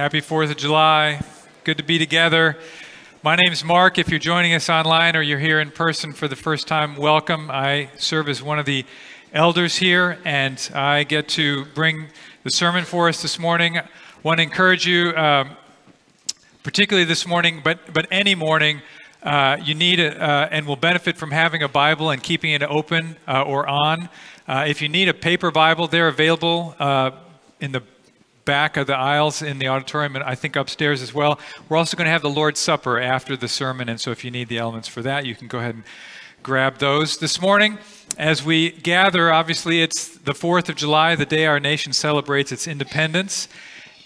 Happy 4th of July. Good to be together. My name's Mark. If you're joining us online or you're here in person for the first time, welcome. I serve as one of the elders here, and I get to bring the sermon for us this morning. I want to encourage you, um, particularly this morning, but, but any morning, uh, you need a, uh, and will benefit from having a Bible and keeping it open uh, or on. Uh, if you need a paper Bible, they're available uh, in the back of the aisles in the auditorium and I think upstairs as well. We're also going to have the Lord's Supper after the sermon, and so if you need the elements for that, you can go ahead and grab those. This morning, as we gather, obviously it's the 4th of July, the day our nation celebrates its independence,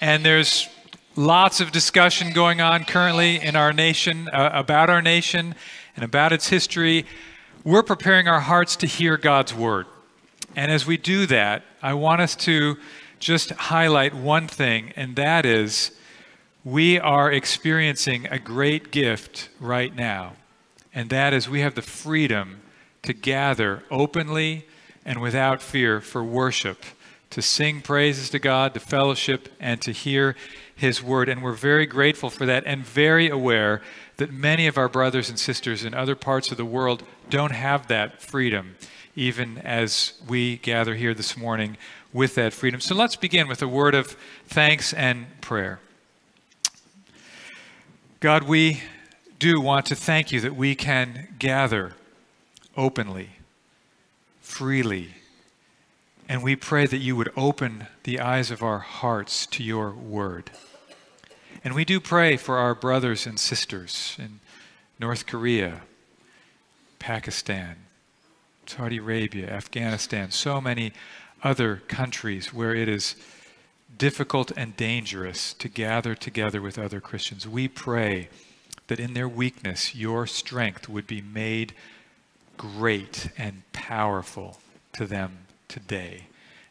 and there's lots of discussion going on currently in our nation uh, about our nation and about its history. We're preparing our hearts to hear God's word. And as we do that, I want us to just highlight one thing, and that is we are experiencing a great gift right now. And that is we have the freedom to gather openly and without fear for worship, to sing praises to God, to fellowship, and to hear His word. And we're very grateful for that and very aware that many of our brothers and sisters in other parts of the world don't have that freedom even as we gather here this morning with that freedom. So let's begin with a word of thanks and prayer. God, we do want to thank you that we can gather openly, freely, and we pray that you would open the eyes of our hearts to your word. And we do pray for our brothers and sisters in North Korea, Pakistan, Saudi Arabia, Afghanistan, so many other countries where it is difficult and dangerous to gather together with other Christians. We pray that in their weakness, your strength would be made great and powerful to them today.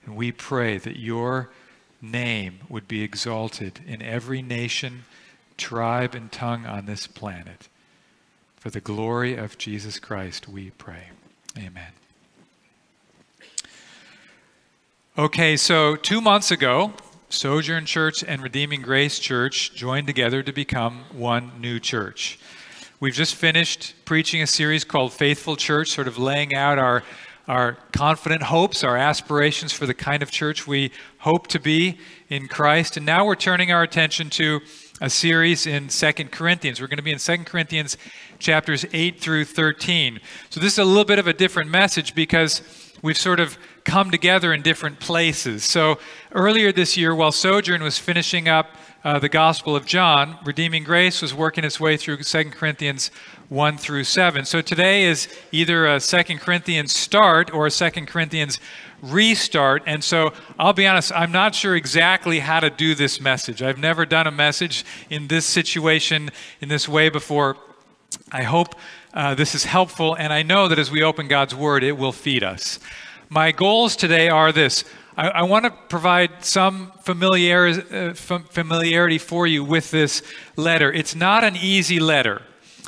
And we pray that your name would be exalted in every nation, tribe, and tongue on this planet. For the glory of Jesus Christ, we pray. Amen. Okay, so two months ago, Sojourn Church and Redeeming Grace Church joined together to become one new church. We've just finished preaching a series called Faithful Church, sort of laying out our, our confident hopes, our aspirations for the kind of church we hope to be in Christ. And now we're turning our attention to a series in Second Corinthians. We're going to be in Second Corinthians chapters 8 through 13. So this is a little bit of a different message because we've sort of come together in different places. So earlier this year, while Sojourn was finishing up uh, the Gospel of John, Redeeming Grace was working its way through Second Corinthians 1 through 7. So today is either a Second Corinthians start or a Second Corinthians restart. And so I'll be honest, I'm not sure exactly how to do this message. I've never done a message in this situation in this way before. I hope uh, this is helpful, and I know that as we open God's Word, it will feed us. My goals today are this I, I want to provide some familiar, uh, familiarity for you with this letter. It's not an easy letter.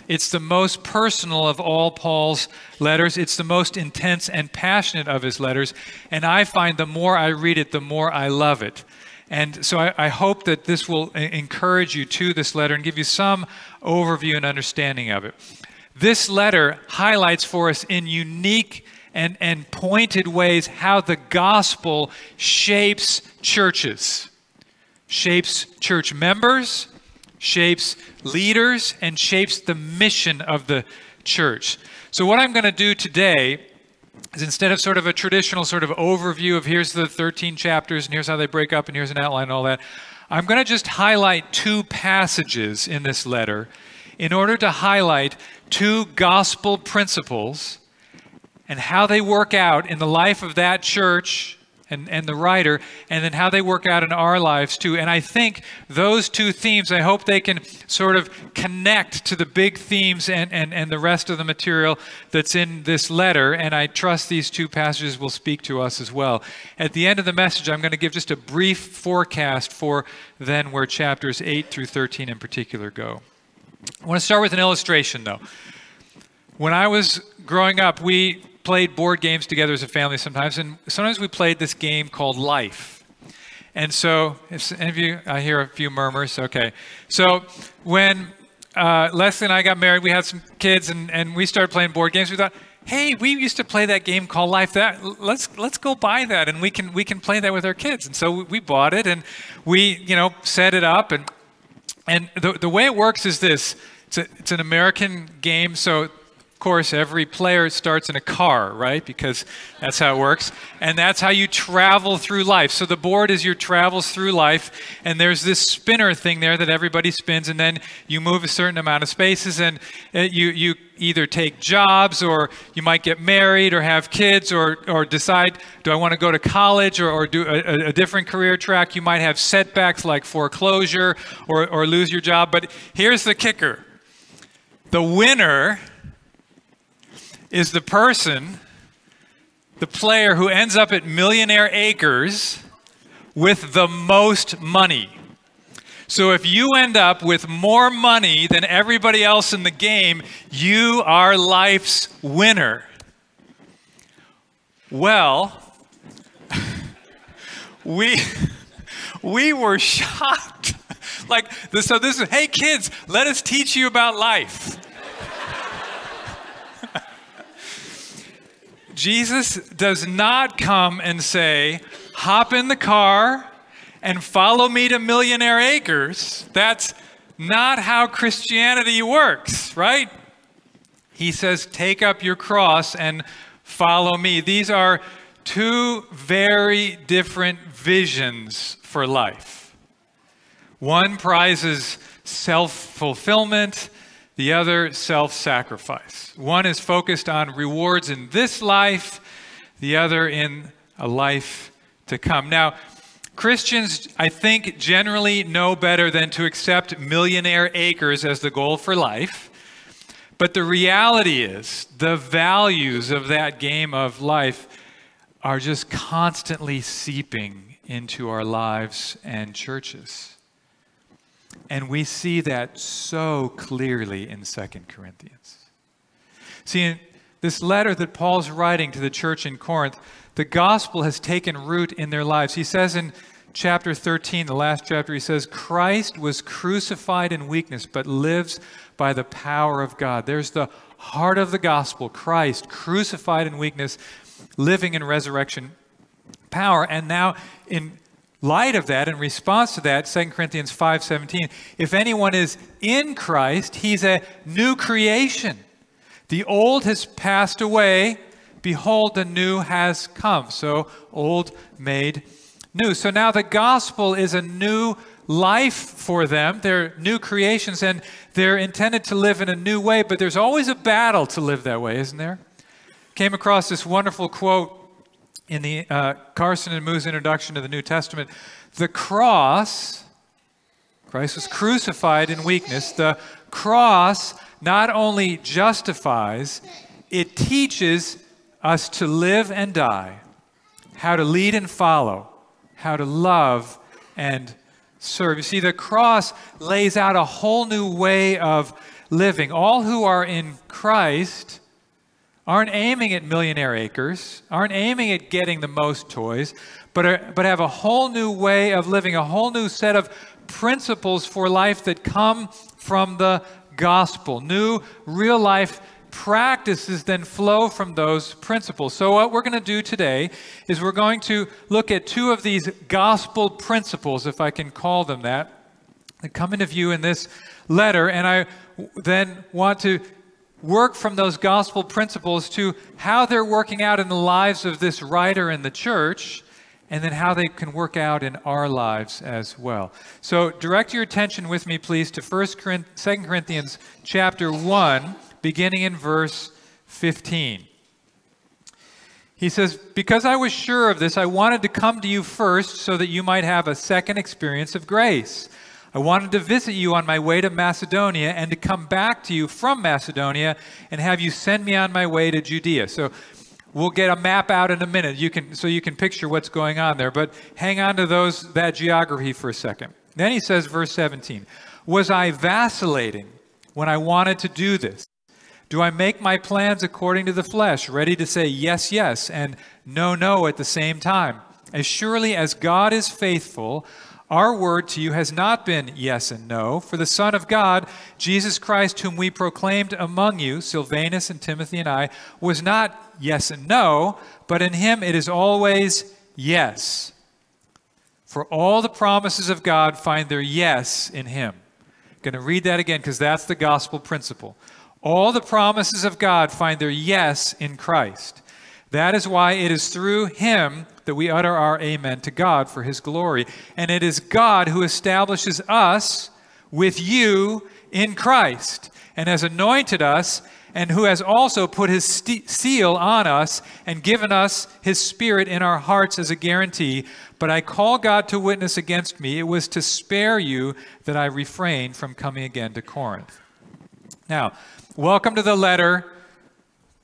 It's the most personal of all Paul's letters. It's the most intense and passionate of his letters. And I find the more I read it, the more I love it. And so I, I, hope that this will encourage you to this letter and give you some overview and understanding of it. This letter highlights for us in unique and, and pointed ways how the gospel shapes churches, shapes church members, shapes leaders, and shapes the mission of the church. So, what I'm going to do today is instead of sort of a traditional sort of overview of here's the 13 chapters and here's how they break up and here's an outline and all that, I'm going to just highlight two passages in this letter in order to highlight two gospel principles and how they work out in the life of that church and, and the writer, and then how they work out in our lives too. And I think those two themes, I hope they can sort of connect to the big themes and, and, and the rest of the material that's in this letter. And I trust these two passages will speak to us as well. At the end of the message, I'm going to give just a brief forecast for then where chapters 8 through 13 in particular go. I want to start with an illustration though. When I was growing up, we played board games together as a family sometimes, and sometimes we played this game called Life. And so, if any of you, I hear a few murmurs. Okay. So, when uh, Leslie and I got married, we had some kids, and, and we started playing board games. We thought, hey, we used to play that game called Life. That let's let's go buy that, and we can we can play that with our kids. And so we, we bought it, and we you know set it up, and and the the way it works is this: it's a, it's an American game, so course, every player starts in a car, right? Because that's how it works. And that's how you travel through life. So the board is your travels through life, and there's this spinner thing there that everybody spins, and then you move a certain amount of spaces, and uh, you, you either take jobs, or you might get married, or have kids, or, or decide, do I want to go to college, or, or do a, a different career track? You might have setbacks like foreclosure, or, or lose your job. But here's the kicker the winner is the person, the player who ends up at Millionaire Acres with the most money. So if you end up with more money than everybody else in the game, you are life's winner. Well, we we were shocked. like so this is hey kids, let us teach you about life. Jesus does not come and say, hop in the car and follow me to Millionaire Acres. That's not how Christianity works, right? He says, take up your cross and follow me. These are two very different visions for life. One prizes self fulfillment, the other, self sacrifice. One is focused on rewards in this life, the other in a life to come. Now, Christians, I think, generally know better than to accept millionaire acres as the goal for life. But the reality is, the values of that game of life are just constantly seeping into our lives and churches. And we see that so clearly in 2 Corinthians. See, in this letter that Paul's writing to the church in Corinth, the gospel has taken root in their lives. He says in chapter 13, the last chapter, he says, Christ was crucified in weakness, but lives by the power of God. There's the heart of the gospel Christ crucified in weakness, living in resurrection power. And now in light of that, in response to that, 2 Corinthians 5:17, if anyone is in Christ, he's a new creation. The old has passed away, behold the new has come. So old made new. So now the gospel is a new life for them. They're new creations and they're intended to live in a new way, but there's always a battle to live that way, isn't there? Came across this wonderful quote in the uh, Carson and Moo's introduction to the New Testament, the cross, Christ was crucified in weakness. The cross not only justifies, it teaches us to live and die, how to lead and follow, how to love and serve. You see, the cross lays out a whole new way of living. All who are in Christ aren't aiming at millionaire acres, aren't aiming at getting the most toys, but, are, but have a whole new way of living, a whole new set of principles for life that come from the gospel. New real life practices then flow from those principles. So, what we're going to do today is we're going to look at two of these gospel principles, if I can call them that, that come into view in this letter. And I then want to work from those gospel principles to how they're working out in the lives of this writer in the church and then how they can work out in our lives as well. So direct your attention with me please to 1 Corinthians, 2 Corinthians chapter 1 beginning in verse 15. He says, Because I was sure of this, I wanted to come to you first so that you might have a second experience of grace. I wanted to visit you on my way to Macedonia and to come back to you from Macedonia and have you send me on my way to Judea. So we'll get a map out in a minute you can, so you can picture what's going on there. But hang on to those, that geography for a second. Then he says, verse 17, Was I vacillating when I wanted to do this? Do I make my plans according to the flesh, ready to say yes, yes, and no, no at the same time? as surely as God is faithful, our word to you has not been yes and no, for the Son of God, Jesus Christ, whom we proclaimed among you, Silvanus and Timothy and I, was not yes and no, but in him it is always yes. For all the promises of God find their yes in him. I'm going to read that again because that's the gospel principle. All the promises of God find their yes in Christ. That is why it is through him that we utter our amen to God for his glory. And it is God who establishes us with you in Christ and has anointed us and who has also put his seal on us and given us his spirit in our hearts as a guarantee. But I call God to witness against me. It was to spare you that I refrained from coming again to Corinth. Now, welcome to the letter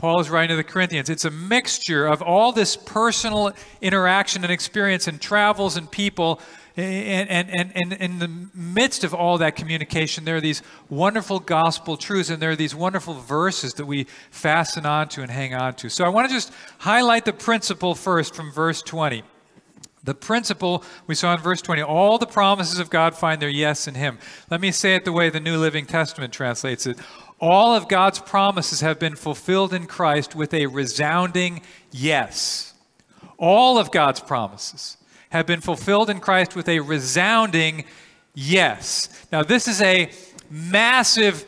Paul is writing to the Corinthians. It's a mixture of all this personal interaction and experience and travels and people. And, and, and, and in the midst of all that communication, there are these wonderful gospel truths and there are these wonderful verses that we fasten onto and hang on to. So I want to just highlight the principle first from verse 20. The principle we saw in verse 20 all the promises of God find their yes in Him. Let me say it the way the New Living Testament translates it all of God's promises have been fulfilled in Christ with a resounding yes. All of God's promises have been fulfilled in Christ with a resounding yes. Now, this is a massive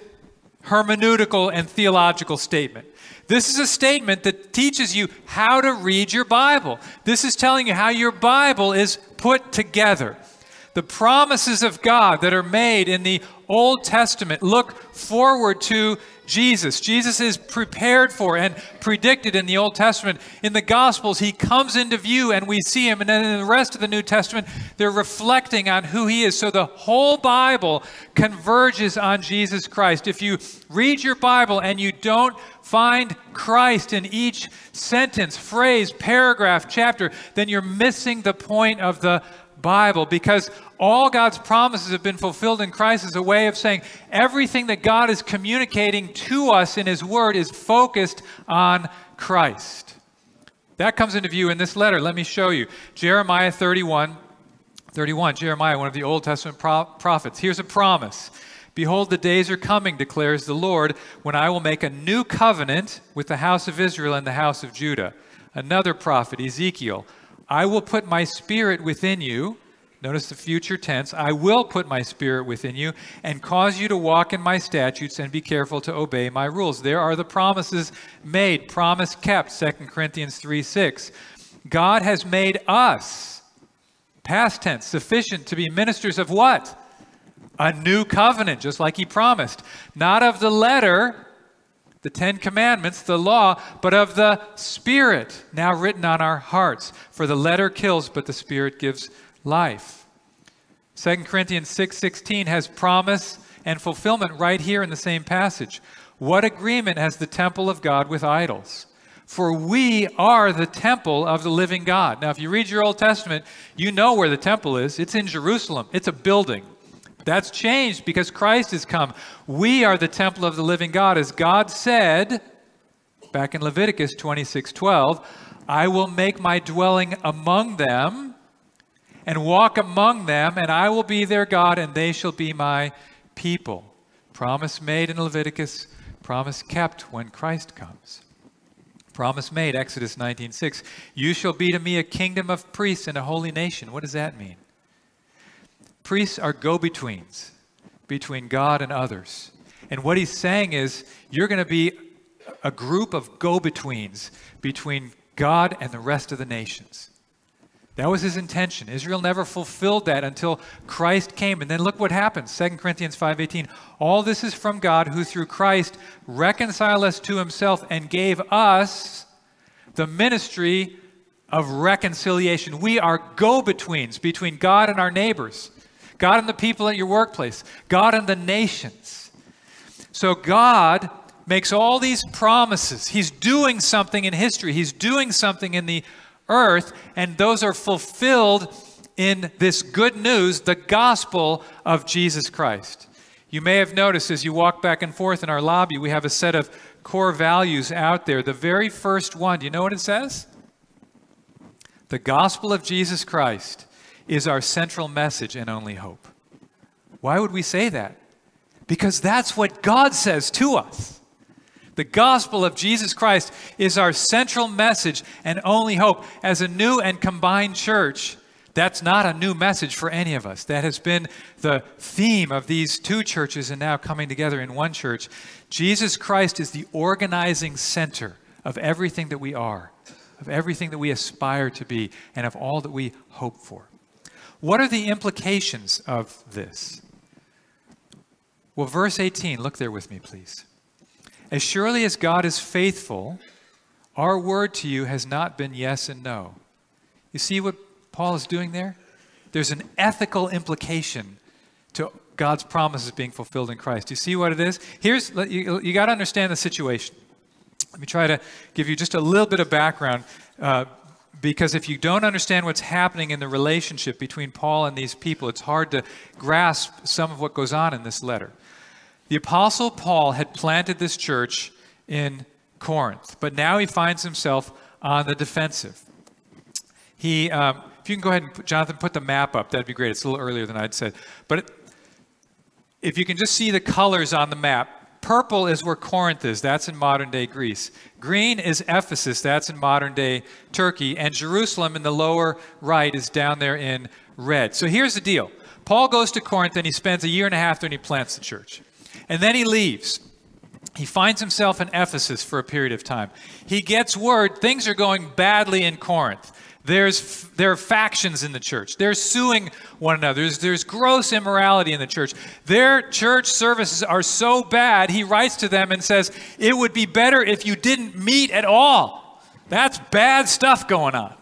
hermeneutical and theological statement. This is a statement that teaches you how to read your Bible. This is telling you how your Bible is put together. The promises of God that are made in the Old Testament look forward to Jesus. Jesus is prepared for and predicted in the Old Testament. In the Gospels, he comes into view and we see him. And then in the rest of the New Testament, they're reflecting on who he is. So the whole Bible converges on Jesus Christ. If you read your Bible and you don't find Christ in each sentence, phrase, paragraph, chapter, then you're missing the point of the Bible because all God's promises have been fulfilled in Christ is a way of saying everything that God is communicating to us in His Word is focused on Christ. That comes into view in this letter. Let me show you. Jeremiah 31, 31. Jeremiah, one of the Old Testament pro- prophets. Here's a promise. Behold, the days are coming, declares the Lord, when I will make a new covenant with the house of Israel and the house of Judah. Another prophet, Ezekiel. I will put my spirit within you. Notice the future tense. I will put my spirit within you and cause you to walk in my statutes and be careful to obey my rules. There are the promises made, promise kept, 2 Corinthians 3 6. God has made us, past tense, sufficient to be ministers of what? A new covenant, just like he promised. Not of the letter, the Ten Commandments, the law, but of the Spirit, now written on our hearts. For the letter kills, but the Spirit gives life. 2 Corinthians 6:16 has promise and fulfillment right here in the same passage. What agreement has the temple of God with idols? For we are the temple of the living God. Now, if you read your Old Testament, you know where the temple is. It's in Jerusalem. It's a building. That's changed because Christ has come. We are the temple of the living God. As God said back in Leviticus 26 12, I will make my dwelling among them and walk among them, and I will be their God, and they shall be my people. Promise made in Leviticus, promise kept when Christ comes. Promise made, Exodus 19:6. You shall be to me a kingdom of priests and a holy nation. What does that mean? Priests are go betweens between God and others. And what he's saying is, you're going to be a group of go betweens between God and the rest of the nations. That was his intention. Israel never fulfilled that until Christ came. And then look what happens. 2 Corinthians 5:18. All this is from God who through Christ reconciled us to himself and gave us the ministry of reconciliation. We are go-betweens between God and our neighbors. God and the people at your workplace, God and the nations. So God makes all these promises. He's doing something in history, He's doing something in the earth, and those are fulfilled in this good news, the gospel of Jesus Christ. You may have noticed as you walk back and forth in our lobby, we have a set of core values out there. The very first one, do you know what it says? The gospel of Jesus Christ is our central message and only hope. Why would we say that? Because that's what God says to us. The gospel of Jesus Christ is our central message and only hope. As a new and combined church, that's not a new message for any of us. That has been the theme of these two churches and now coming together in one church. Jesus Christ is the organizing center of everything that we are, of everything that we aspire to be, and of all that we hope for. What are the implications of this? Well, verse 18, look there with me, please. As surely as God is faithful, our word to you has not been yes and no. You see what Paul is doing there? There's an ethical implication to God's promises being fulfilled in Christ. You see what it is? Here's, you, you got to understand the situation. Let me try to give you just a little bit of background. Uh, because if you don't understand what's happening in the relationship between Paul and these people, it's hard to grasp some of what goes on in this letter. The Apostle Paul had planted this church in Corinth, but now he finds himself on the defensive. He, um, if you can go ahead and, put, Jonathan, put the map up, that'd be great. It's a little earlier than I'd said. But it, if you can just see the colors on the map, purple is where Corinth is. That's in modern day Greece. Green is Ephesus. That's in modern day Turkey. And Jerusalem in the lower right is down there in red. So here's the deal Paul goes to Corinth and he spends a year and a half there and he plants the church. And then he leaves. He finds himself in Ephesus for a period of time. He gets word things are going badly in Corinth. There's, there are factions in the church. They're suing one another. There's, there's gross immorality in the church. Their church services are so bad, he writes to them and says, It would be better if you didn't meet at all. That's bad stuff going on.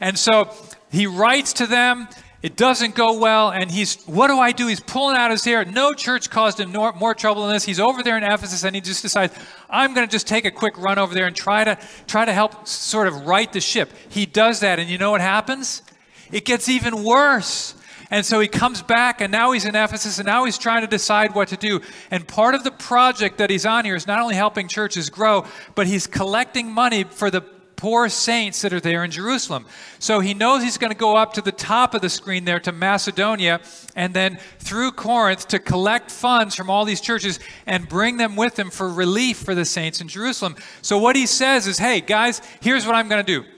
And so he writes to them it doesn't go well, and he's, what do I do? He's pulling out his hair. No church caused him more, more trouble than this. He's over there in Ephesus, and he just decides, I'm going to just take a quick run over there and try to, try to help sort of right the ship. He does that, and you know what happens? It gets even worse. And so he comes back, and now he's in Ephesus, and now he's trying to decide what to do. And part of the project that he's on here is not only helping churches grow, but he's collecting money for the poor saints that are there in Jerusalem. So he knows he's going to go up to the top of the screen there to Macedonia and then through Corinth to collect funds from all these churches and bring them with him for relief for the saints in Jerusalem. So what he says is, hey, guys, here's what I'm going to do.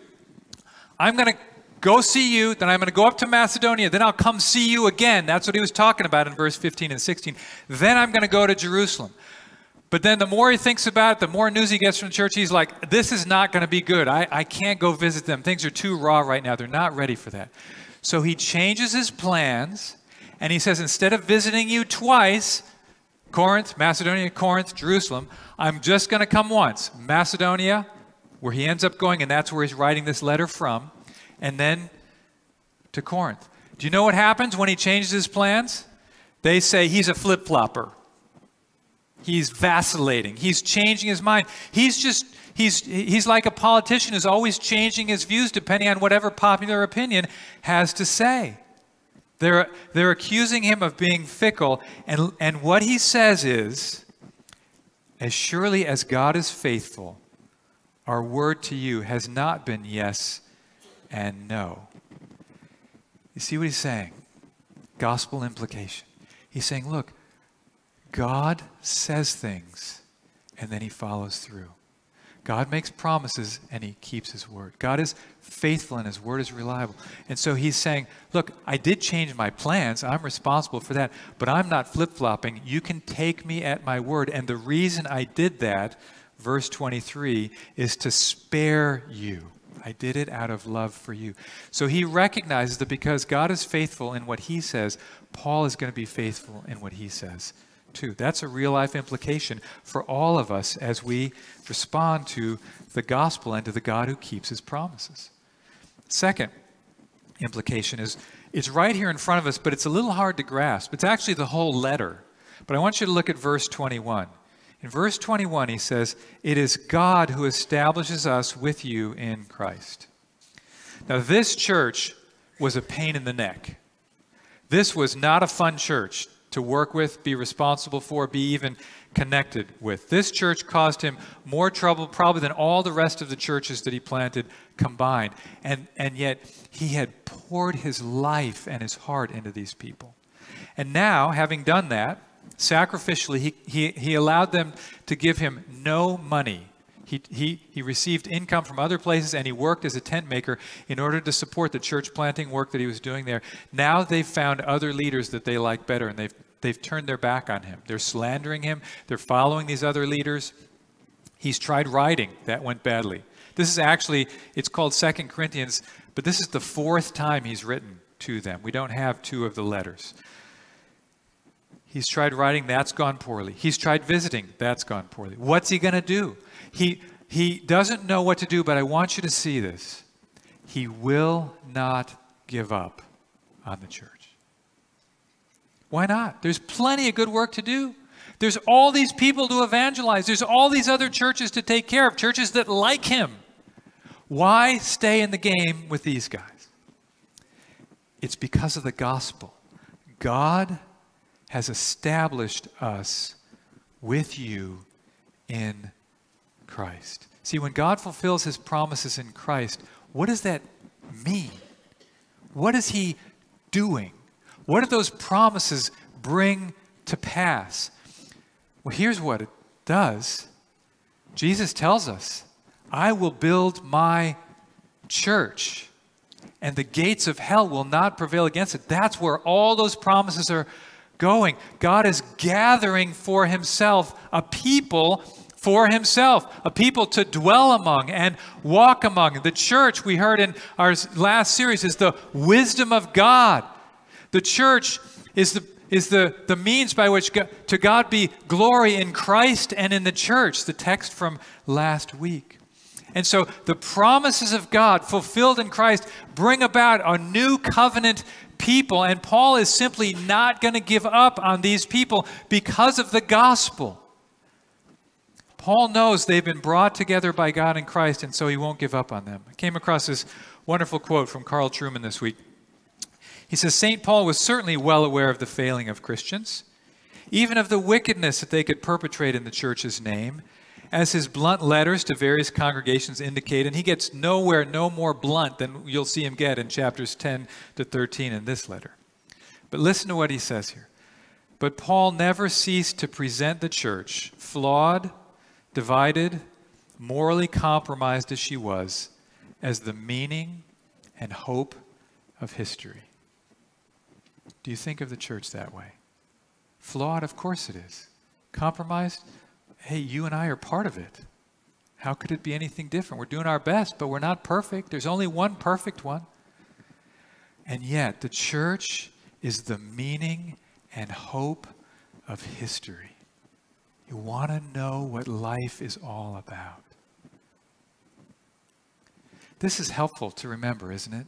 I'm going to go see you, then I'm going to go up to Macedonia, then I'll come see you again. That's what he was talking about in verse 15 and 16. Then I'm going to go to Jerusalem. But then the more he thinks about it, the more news he gets from the church, he's like, this is not going to be good. I, I can't go visit them. Things are too raw right now. They're not ready for that. So he changes his plans and he says, instead of visiting you twice, Corinth, Macedonia, Corinth, Jerusalem, I'm just going to come once. Macedonia, where he ends up going, and that's where he's writing this letter from, and then to Corinth. Do you know what happens when he changes his plans? They say he's a flip flopper. He's vacillating. He's changing his mind. He's just, he's, he's like a politician who's always changing his views depending on whatever popular opinion has to say. They're, they're accusing him of being fickle, and, and what he says is, as surely as God is faithful, our word to you has not been yes and no. You see what he's saying? Gospel implication. He's saying, look, God says things and then he follows through. God makes promises and he keeps his word. God is faithful and his word is reliable. And so he's saying, Look, I did change my plans. I'm responsible for that, but I'm not flip flopping. You can take me at my word. And the reason I did that, verse 23, is to spare you. I did it out of love for you. So he recognizes that because God is faithful in what he says, Paul is going to be faithful in what he says too. That's a real life implication for all of us as we respond to the gospel and to the God who keeps his promises. Second implication is it's right here in front of us, but it's a little hard to grasp. It's actually the whole letter. But I want you to look at verse 21. In verse 21, he says, It is God who establishes us with you in Christ. Now, this church was a pain in the neck. This was not a fun church to work with, be responsible for, be even connected with. This church caused him more trouble probably than all the rest of the churches that he planted combined. And, and yet he had poured his life and his heart into these people. And now, having done that, sacrificially, he, he, he allowed them to give him no money. He, he, he received income from other places and he worked as a tent maker in order to support the church planting work that he was doing there. Now they've found other leaders that they like better and they've, they've turned their back on him. They're slandering him, they're following these other leaders. He's tried writing, that went badly. This is actually, it's called Second Corinthians, but this is the fourth time he's written to them. We don't have two of the letters. He's tried writing, that's gone poorly. He's tried visiting, that's gone poorly. What's he going to do? He, he doesn't know what to do, but I want you to see this. He will not give up on the church. Why not? There's plenty of good work to do. There's all these people to evangelize. There's all these other churches to take care of, churches that like him. Why stay in the game with these guys? It's because of the gospel. God has established us with you in Christ. See, when God fulfills his promises in Christ, what does that mean? What is he doing? What do those promises bring to pass? Well, here's what it does Jesus tells us, I will build my church, and the gates of hell will not prevail against it. That's where all those promises are going. God is gathering for himself a people for himself, a people to dwell among and walk among. The church, we heard in our last series, is the wisdom of God. The church is the is the, the means by which God, to God be glory in Christ and in the church, the text from last week. And so the promises of God fulfilled in Christ bring about a new covenant people, and Paul is simply not going to give up on these people because of the gospel. Paul knows they've been brought together by God in Christ, and so he won't give up on them. I came across this wonderful quote from Carl Trueman this week. He says St. Paul was certainly well aware of the failing of Christians, even of the wickedness that they could perpetrate in the church's name, as his blunt letters to various congregations indicate, and he gets nowhere no more blunt than you'll see him get in chapters 10 to 13 in this letter. But listen to what he says here. But Paul never ceased to present the church, flawed, divided, morally compromised as she was, as the meaning and hope of history. Do you think of the church that way? Flawed, of course it is. Compromised, hey, you and I are part of it. How could it be anything different? We're doing our best, but we're not perfect. There's only one perfect one. And yet, the church is the meaning and hope of history. You want to know what life is all about. This is helpful to remember, isn't it?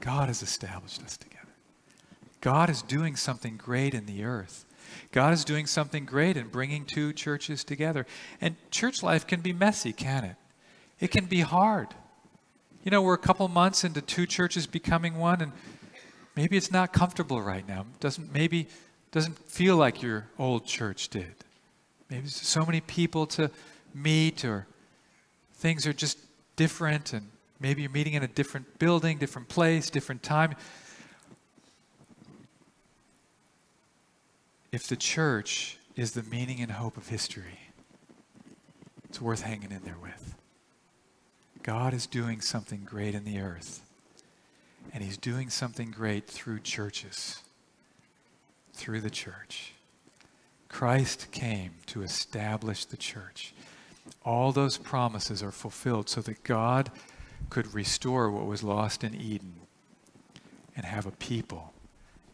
God has established us together. God is doing something great in the earth. God is doing something great in bringing two churches together. And church life can be messy, can it? It can be hard. You know, we're a couple months into two churches becoming one, and maybe it's not comfortable right now. Doesn't maybe doesn't feel like your old church did. Maybe so many people to meet, or things are just different, and maybe you're meeting in a different building, different place, different time. If the church is the meaning and hope of history, it's worth hanging in there with. God is doing something great in the earth, and He's doing something great through churches, through the church. Christ came to establish the church. All those promises are fulfilled so that God could restore what was lost in Eden and have a people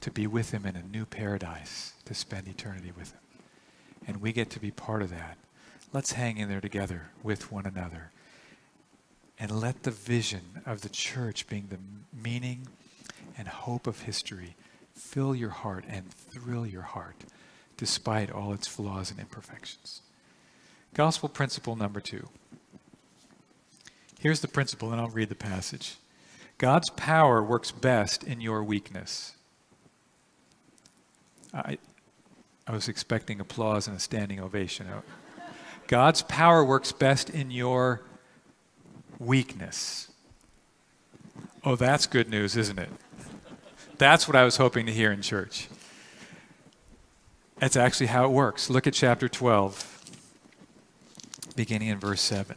to be with Him in a new paradise to spend eternity with Him. And we get to be part of that. Let's hang in there together with one another. And let the vision of the church being the meaning and hope of history fill your heart and thrill your heart despite all its flaws and imperfections. Gospel principle number two. Here's the principle, and I'll read the passage. God's power works best in your weakness. I, I was expecting applause and a standing ovation. Uh, God's power works best in your weakness. Oh, that's good news, isn't it? That's what I was hoping to hear in church. That's actually how it works. Look at chapter 12, beginning in verse 7.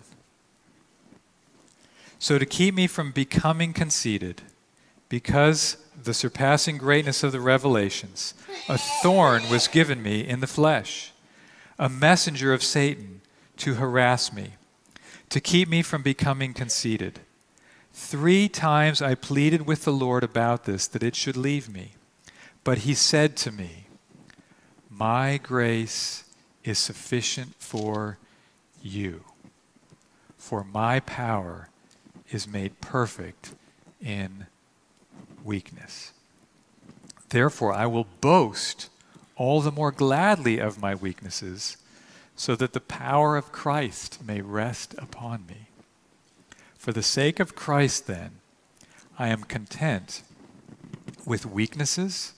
So, to keep me from becoming conceited, because the surpassing greatness of the revelations, a thorn was given me in the flesh, a messenger of Satan to harass me, to keep me from becoming conceited. Three times I pleaded with the Lord about this, that it should leave me. But he said to me, My grace is sufficient for you, for my power is made perfect in weakness. Therefore, I will boast all the more gladly of my weaknesses, so that the power of Christ may rest upon me. For the sake of Christ, then, I am content with weaknesses,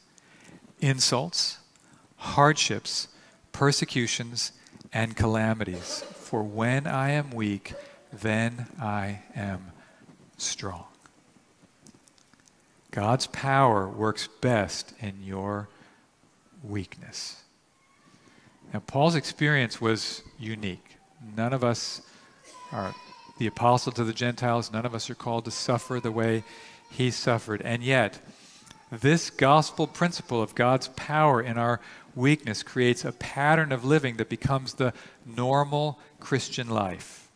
insults, hardships, persecutions, and calamities. For when I am weak, then I am strong. God's power works best in your weakness. Now, Paul's experience was unique. None of us are the apostle to the Gentiles, none of us are called to suffer the way he suffered. And yet, this gospel principle of God's power in our weakness creates a pattern of living that becomes the normal Christian life.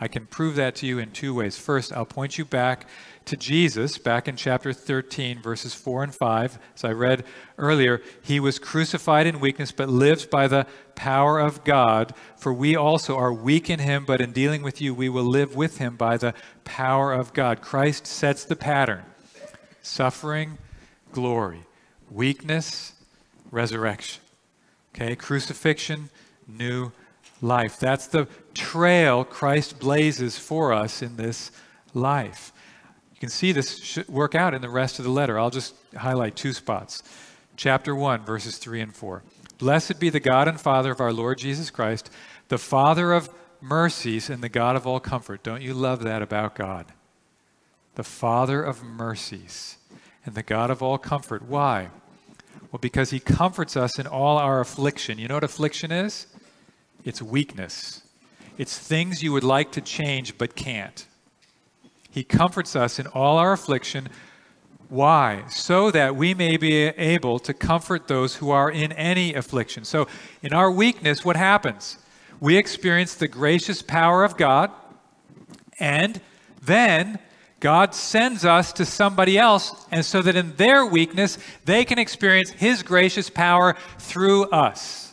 I can prove that to you in two ways. First, I'll point you back to Jesus, back in chapter 13, verses 4 and 5. As I read earlier, he was crucified in weakness, but lives by the power of God. For we also are weak in him, but in dealing with you, we will live with him by the power of God. Christ sets the pattern suffering, glory, weakness, resurrection. Okay, crucifixion, new life. That's the trail Christ blazes for us in this life. You can see this work out in the rest of the letter. I'll just highlight two spots. Chapter 1, verses 3 and 4. Blessed be the God and Father of our Lord Jesus Christ, the Father of mercies and the God of all comfort. Don't you love that about God? The Father of mercies and the God of all comfort. Why? Well, because he comforts us in all our affliction. You know what affliction is? It's weakness. It's things you would like to change but can't. He comforts us in all our affliction. Why? So that we may be able to comfort those who are in any affliction. So, in our weakness, what happens? We experience the gracious power of God, and then God sends us to somebody else, and so that in their weakness, they can experience His gracious power through us.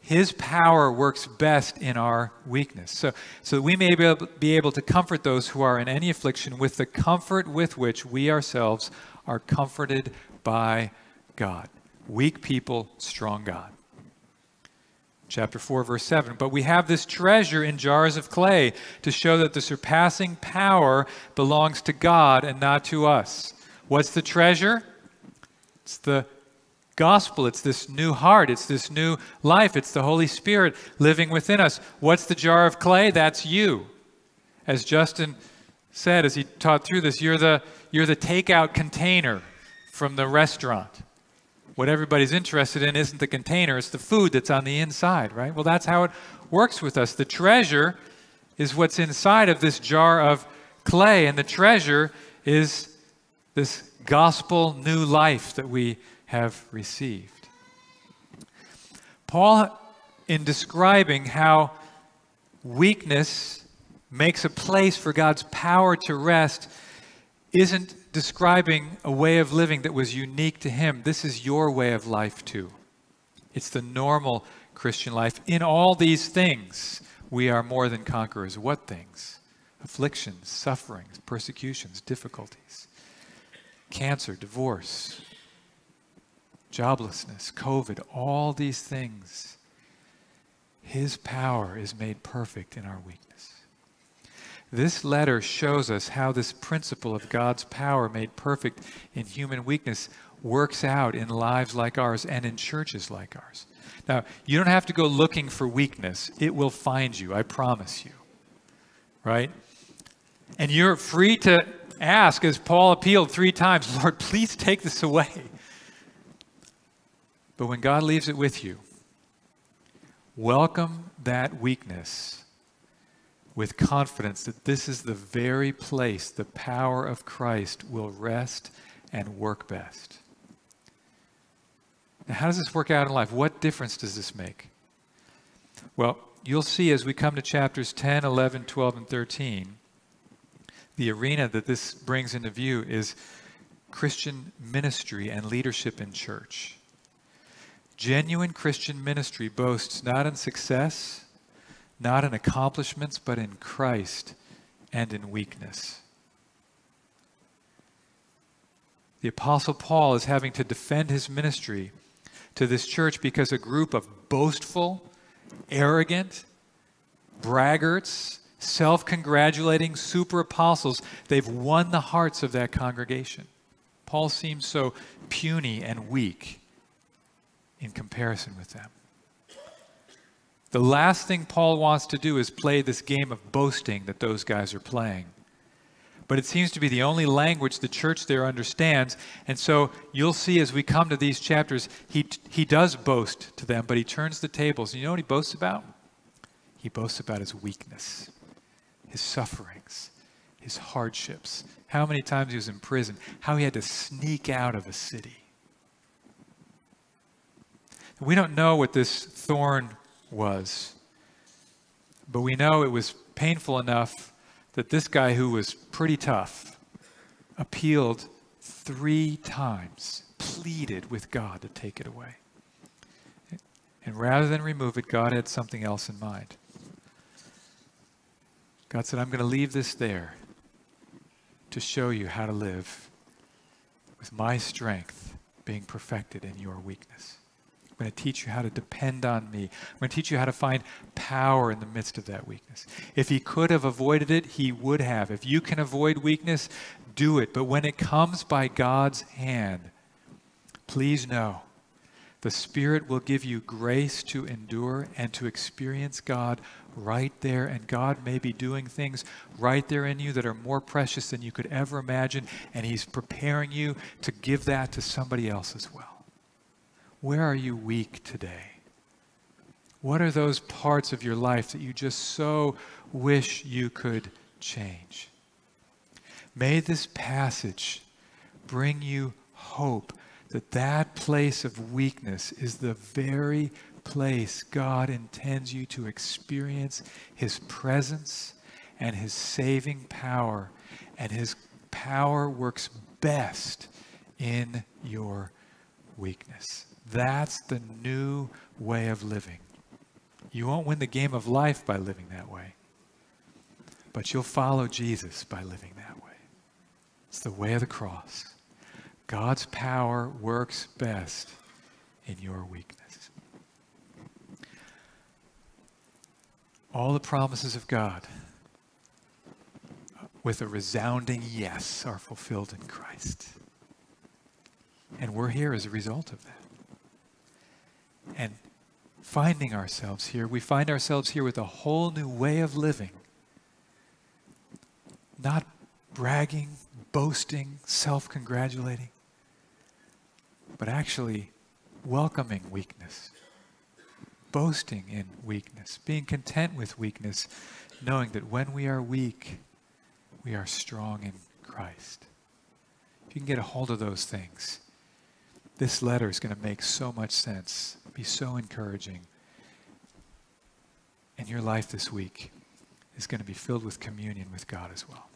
His power works best in our weakness. So, so we may be able, be able to comfort those who are in any affliction with the comfort with which we ourselves are comforted by God. Weak people, strong God. Chapter 4, verse 7. But we have this treasure in jars of clay to show that the surpassing power belongs to God and not to us. What's the treasure? It's the gospel. It's this new heart. It's this new life. It's the Holy Spirit living within us. What's the jar of clay? That's you. As Justin said as he taught through this, you're the, you're the takeout container from the restaurant. What everybody's interested in isn't the container, it's the food that's on the inside, right? Well, that's how it works with us. The treasure is what's inside of this jar of clay, and the treasure is this gospel new life that we have received. Paul, in describing how weakness makes a place for God's power to rest, isn't describing a way of living that was unique to him. This is your way of life too. It's the normal Christian life. In all these things, we are more than conquerors. What things? Afflictions, sufferings, persecutions, difficulties, cancer, divorce, joblessness, COVID, all these things, His power is made perfect in our weakness. This letter shows us how this principle of God's power made perfect in human weakness works out in lives like ours and in churches like ours. Now, you don't have to go looking for weakness, it will find you, I promise you. Right? And you're free to ask, as Paul appealed three times, Lord, please take this away. But when God leaves it with you, welcome that weakness with confidence that this is the very place the power of Christ will rest and work best. Now, how does this work out in life? What difference does this make? Well, you'll see as we come to chapters 10, 11, 12, and 13, the arena that this brings into view is Christian ministry and leadership in church. Genuine Christian ministry boasts not in success, not in accomplishments, but in Christ and in weakness. The Apostle Paul is having to defend his ministry to this church because a group of boastful, arrogant, braggarts, self congratulating super apostles, they've won the hearts of that congregation. Paul seems so puny and weak in comparison with them. The last thing Paul wants to do is play this game of boasting that those guys are playing. But it seems to be the only language the church there understands. And so you'll see as we come to these chapters, he, he does boast to them, but he turns the tables. You know what he boasts about? He boasts about his weakness, his sufferings, his hardships, how many times he was in prison, how he had to sneak out of a city. We don't know what this thorn was, but we know it was painful enough that this guy who was pretty tough appealed three times, pleaded with God to take it away. And rather than remove it, God had something else in mind. God said, I'm going to leave this there to show you how to live with my strength being perfected in your weakness. I'm going to teach you how to depend on me. I'm going to teach you how to find power in the midst of that weakness. If he could have avoided it, he would have. If you can avoid weakness, do it. But when it comes by God's hand, please know the Spirit will give you grace to endure and to experience God right there. And God may be doing things right there in you that are more precious than you could ever imagine. And He's preparing you to give that to somebody else as well. Where are you weak today? What are those parts of your life that you just so wish you could change? May this passage bring you hope that that place of weakness is the very place God intends you to experience His presence and His saving power. And His power works best in your weakness. That's the new way of living. You won't win the game of life by living that way, but you'll follow Jesus by living that way. It's the way of the cross. God's power works best in your weakness. All the promises of God with a resounding yes are fulfilled in Christ. And we're here as a result of that and finding ourselves here, we find ourselves here with a whole new way of living. Not bragging, boasting, self congratulating, but actually welcoming weakness, boasting in weakness, being content with weakness, knowing that when we are weak, we are strong in Christ. If you can get a hold of those things, this letter is going to make so much sense be so encouraging. And your life this week is going to be filled with communion with God as well.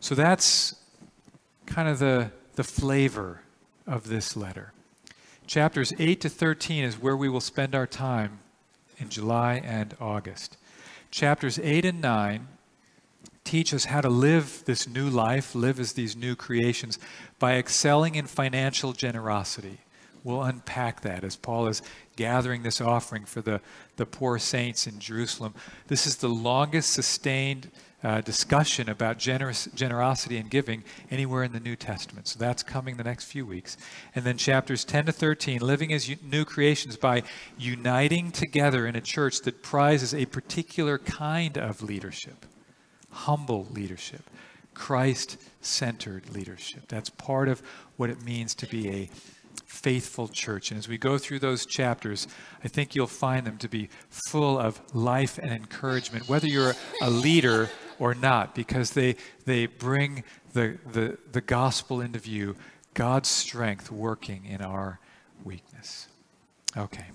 So that's kind of the, the flavor of this letter. Chapters 8 to 13 is where we will spend our time in July and August. Chapters 8 and 9 teach us how to live this new life, live as these new creations, by excelling in financial generosity we'll unpack that as Paul is gathering this offering for the, the poor saints in Jerusalem. This is the longest sustained uh, discussion about generous, generosity and giving anywhere in the New Testament. So that's coming the next few weeks. And then chapters 10 to 13, living as new creations by uniting together in a church that prizes a particular kind of leadership humble leadership, Christ centered leadership. That's part of what it means to be a faithful church. And as we go through those chapters, I think you'll find them to be full of life and encouragement, whether you're a leader or not, because they, they bring the, the, the gospel into view, God's strength working in our weakness. Okay,